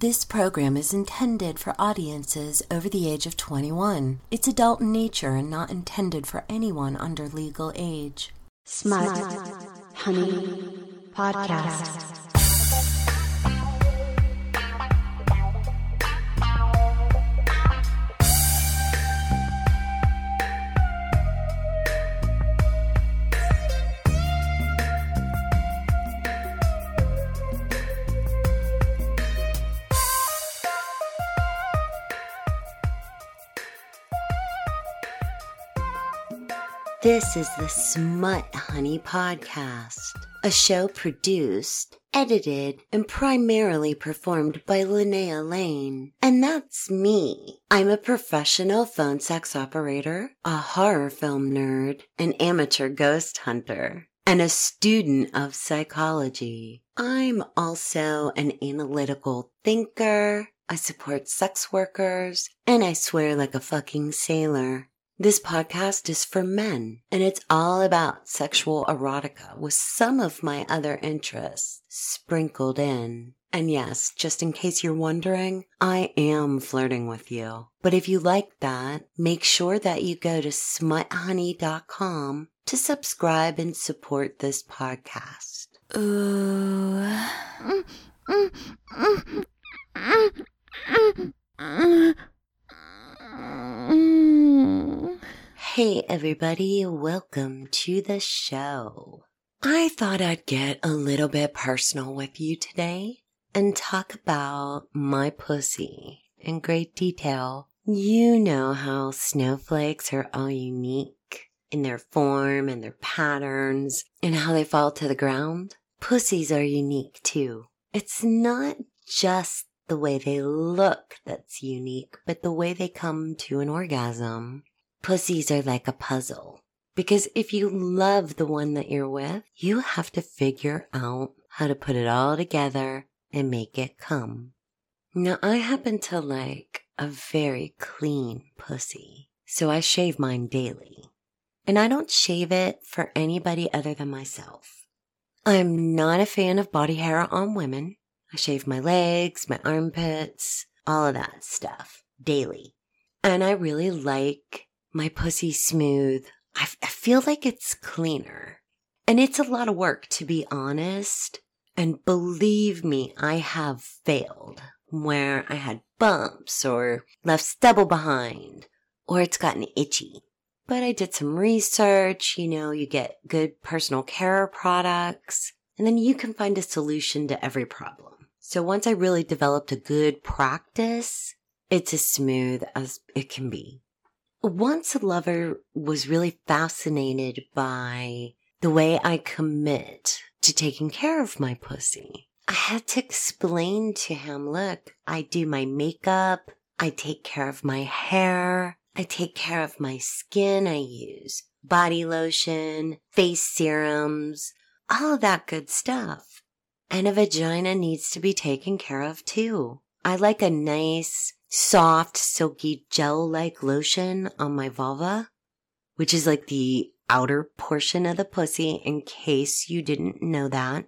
This program is intended for audiences over the age of 21. It's adult in nature and not intended for anyone under legal age. Smut, Honey, Podcast. This is the Smut Honey Podcast, a show produced, edited, and primarily performed by Lynnea Lane. And that's me. I'm a professional phone sex operator, a horror film nerd, an amateur ghost hunter, and a student of psychology. I'm also an analytical thinker. I support sex workers, and I swear like a fucking sailor. This podcast is for men, and it's all about sexual erotica with some of my other interests sprinkled in. And yes, just in case you're wondering, I am flirting with you. But if you like that, make sure that you go to smuthoney.com to subscribe and support this podcast. Ooh. Hey, everybody, welcome to the show. I thought I'd get a little bit personal with you today and talk about my pussy in great detail. You know how snowflakes are all unique in their form and their patterns and how they fall to the ground. Pussies are unique too. It's not just the way they look that's unique, but the way they come to an orgasm. Pussies are like a puzzle. Because if you love the one that you're with, you have to figure out how to put it all together and make it come. Now, I happen to like a very clean pussy, so I shave mine daily. And I don't shave it for anybody other than myself. I'm not a fan of body hair on women. I shave my legs, my armpits, all of that stuff daily. And I really like my pussy smooth. I, f- I feel like it's cleaner. And it's a lot of work, to be honest. And believe me, I have failed where I had bumps or left stubble behind or it's gotten itchy. But I did some research. You know, you get good personal care products and then you can find a solution to every problem. So once I really developed a good practice, it's as smooth as it can be. Once a lover was really fascinated by the way I commit to taking care of my pussy. I had to explain to him, look, I do my makeup. I take care of my hair. I take care of my skin. I use body lotion, face serums, all that good stuff. And a vagina needs to be taken care of too. I like a nice, soft, silky gel like lotion on my vulva, which is like the outer portion of the pussy in case you didn't know that.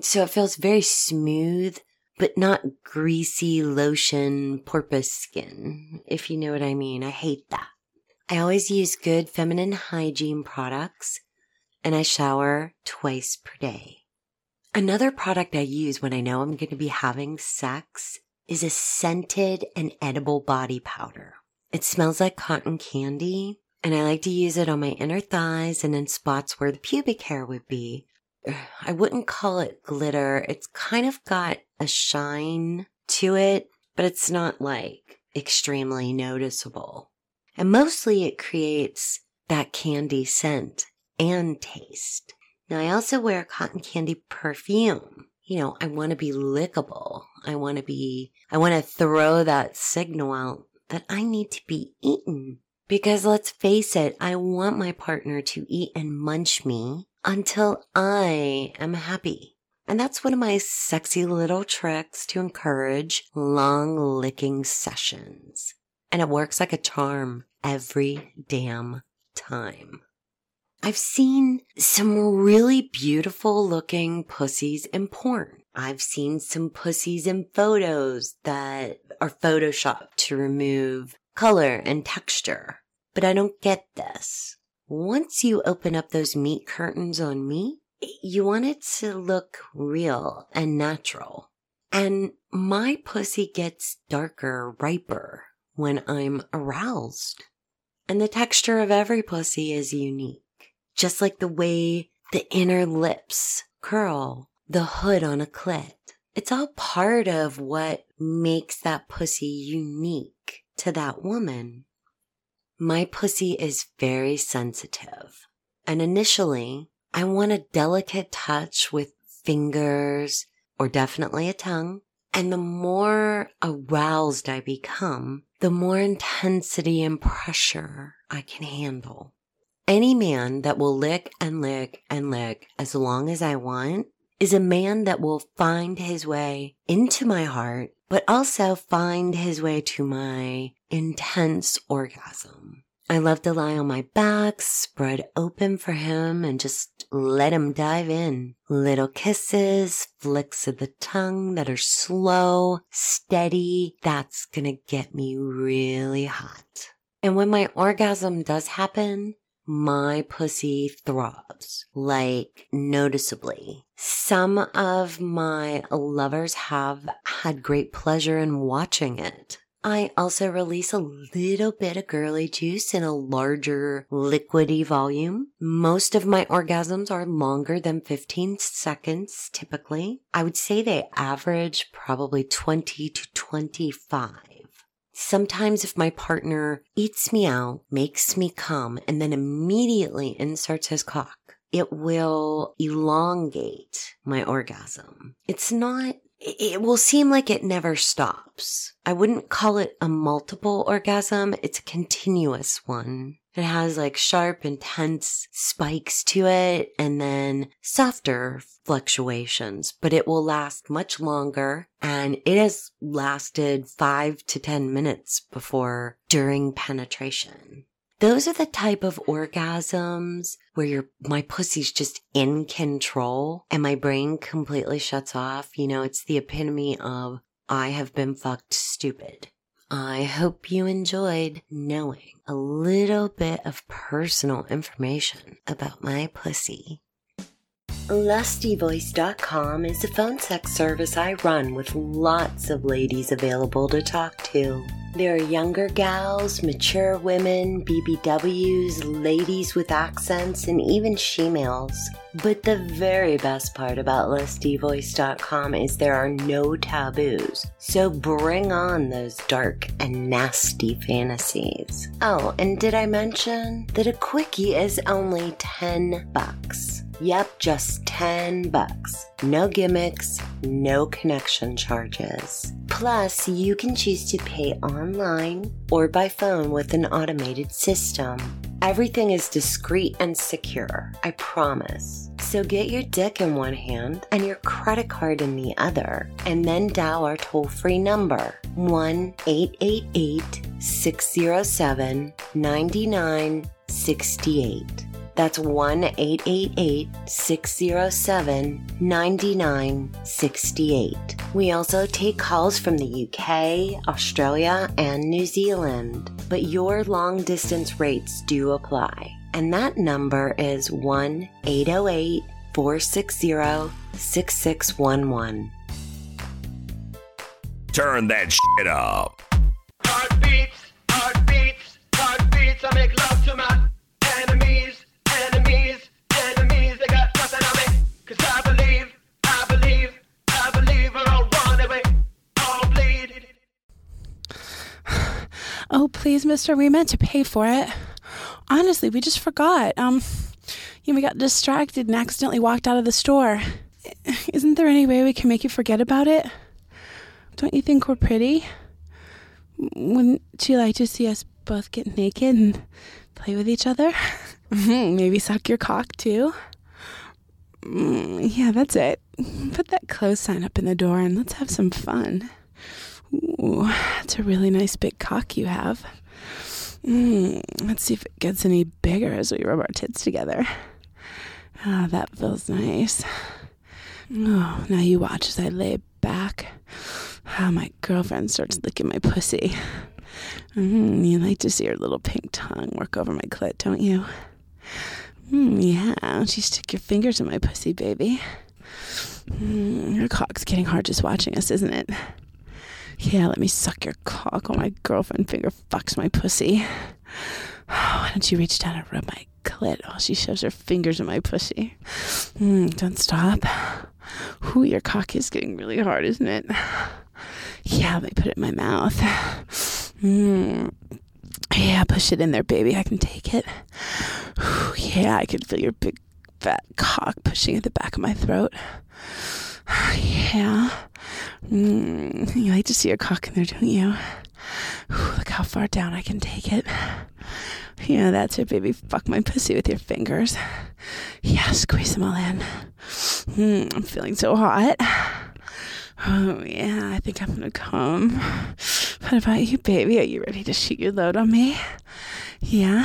So it feels very smooth, but not greasy lotion porpoise skin, if you know what I mean. I hate that. I always use good feminine hygiene products and I shower twice per day. Another product I use when I know I'm going to be having sex is a scented and edible body powder. It smells like cotton candy, and I like to use it on my inner thighs and in spots where the pubic hair would be. I wouldn't call it glitter. It's kind of got a shine to it, but it's not like extremely noticeable. And mostly it creates that candy scent and taste. Now I also wear cotton candy perfume you know, I want to be lickable. I want to be, I want to throw that signal out that I need to be eaten. Because let's face it, I want my partner to eat and munch me until I am happy. And that's one of my sexy little tricks to encourage long licking sessions. And it works like a charm every damn time. I've seen some really beautiful looking pussies in porn. I've seen some pussies in photos that are photoshopped to remove color and texture. But I don't get this. Once you open up those meat curtains on me, you want it to look real and natural. And my pussy gets darker, riper when I'm aroused. And the texture of every pussy is unique. Just like the way the inner lips curl, the hood on a clit. It's all part of what makes that pussy unique to that woman. My pussy is very sensitive. And initially, I want a delicate touch with fingers or definitely a tongue. And the more aroused I become, the more intensity and pressure I can handle. Any man that will lick and lick and lick as long as I want is a man that will find his way into my heart, but also find his way to my intense orgasm. I love to lie on my back, spread open for him, and just let him dive in. Little kisses, flicks of the tongue that are slow, steady. That's gonna get me really hot. And when my orgasm does happen, my pussy throbs, like noticeably. Some of my lovers have had great pleasure in watching it. I also release a little bit of girly juice in a larger liquidy volume. Most of my orgasms are longer than 15 seconds typically. I would say they average probably 20 to 25. Sometimes if my partner eats me out, makes me come, and then immediately inserts his cock, it will elongate my orgasm. It's not it will seem like it never stops. I wouldn't call it a multiple orgasm. It's a continuous one. It has like sharp, intense spikes to it and then softer fluctuations, but it will last much longer. And it has lasted five to 10 minutes before during penetration. Those are the type of orgasms where your, my pussy's just in control and my brain completely shuts off. You know, it's the epitome of I have been fucked stupid. I hope you enjoyed knowing a little bit of personal information about my pussy. LustyVoice.com is a phone sex service I run with lots of ladies available to talk to. There are younger gals, mature women, BBWs, ladies with accents, and even shemales. But the very best part about LustyVoice.com is there are no taboos. So bring on those dark and nasty fantasies. Oh, and did I mention that a quickie is only 10 bucks? Yep, just 10 bucks. No gimmicks, no connection charges. Plus, you can choose to pay online or by phone with an automated system. Everything is discreet and secure, I promise. So get your dick in one hand and your credit card in the other, and then dial our toll free number 1 888 607 9968. That's 1 888 607 9968. We also take calls from the UK, Australia, and New Zealand, but your long distance rates do apply. And that number is 1 808 460 6611. Turn that shit up. Heartbeats, heartbeats, heartbeats. I make love please, mister, we meant to pay for it. Honestly, we just forgot. Um, you know, we got distracted and accidentally walked out of the store. Isn't there any way we can make you forget about it? Don't you think we're pretty? Wouldn't you like to see us both get naked and play with each other? Maybe suck your cock too? Mm, yeah, that's it. Put that close sign up in the door and let's have some fun. Ooh, that's a really nice big cock you have. Mm, let's see if it gets any bigger as we rub our tits together. Ah, that feels nice. Oh, now you watch as I lay back. How my girlfriend starts licking my pussy. Mm, you like to see her little pink tongue work over my clit, don't you? Mm, yeah, she stick your fingers in my pussy, baby. Mm, your cock's getting hard just watching us, isn't it? Yeah, let me suck your cock while my girlfriend finger fucks my pussy. Why don't you reach down and rub my clit while she shoves her fingers in my pussy? Mm, don't stop. Ooh, your cock is getting really hard, isn't it? Yeah, let me put it in my mouth. Mm. Yeah, push it in there, baby. I can take it. Yeah, I can feel your big fat cock pushing at the back of my throat. Yeah. Mm, you like to see your cock in there, don't you? Ooh, look how far down I can take it. Yeah, that's it, baby. Fuck my pussy with your fingers. Yeah, squeeze them all in. Mm, I'm feeling so hot. Oh, yeah, I think I'm gonna come. What about you, baby? Are you ready to shoot your load on me? Yeah?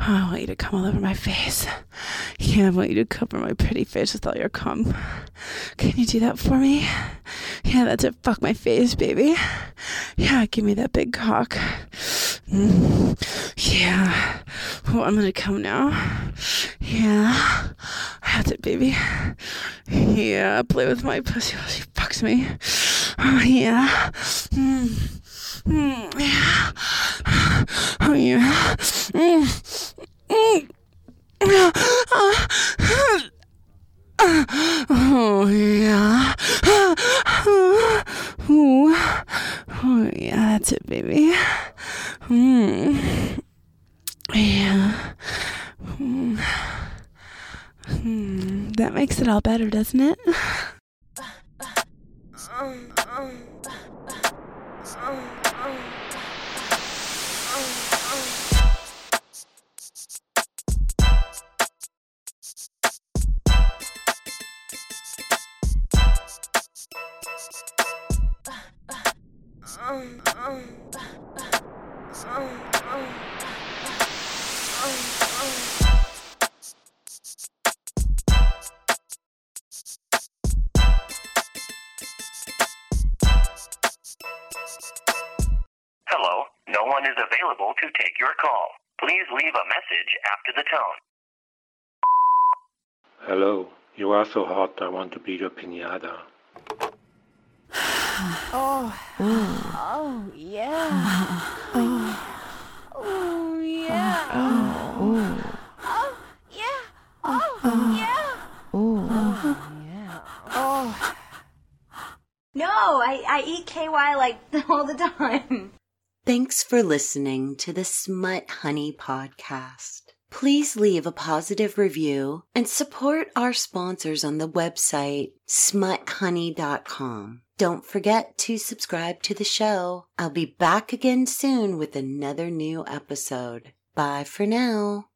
Oh, I want you to come all over my face. Yeah, I want you to cover my pretty face with all your cum. Can you do that for me? Yeah, that's it. Fuck my face, baby. Yeah, give me that big cock. Mm. Yeah. Oh, I'm gonna come now. Yeah. That's it, baby. Yeah, play with my pussy while she fucks me. Oh, yeah. Mm. Oh, yeah. Oh, yeah. Oh, yeah, that's it, baby. Mm. Yeah. Mm. That makes it all better, doesn't it? Is available to take your call. Please leave a message after the tone. Hello, you are so hot, I want to be your pinata. Oh. oh, yeah. Oh, yeah. Oh, oh yeah. Oh. Oh, yeah. Oh, yeah. Oh. No, I, I eat KY like all the time. Thanks for listening to the Smut Honey podcast. Please leave a positive review and support our sponsors on the website smuthoney.com. Don't forget to subscribe to the show. I'll be back again soon with another new episode. Bye for now.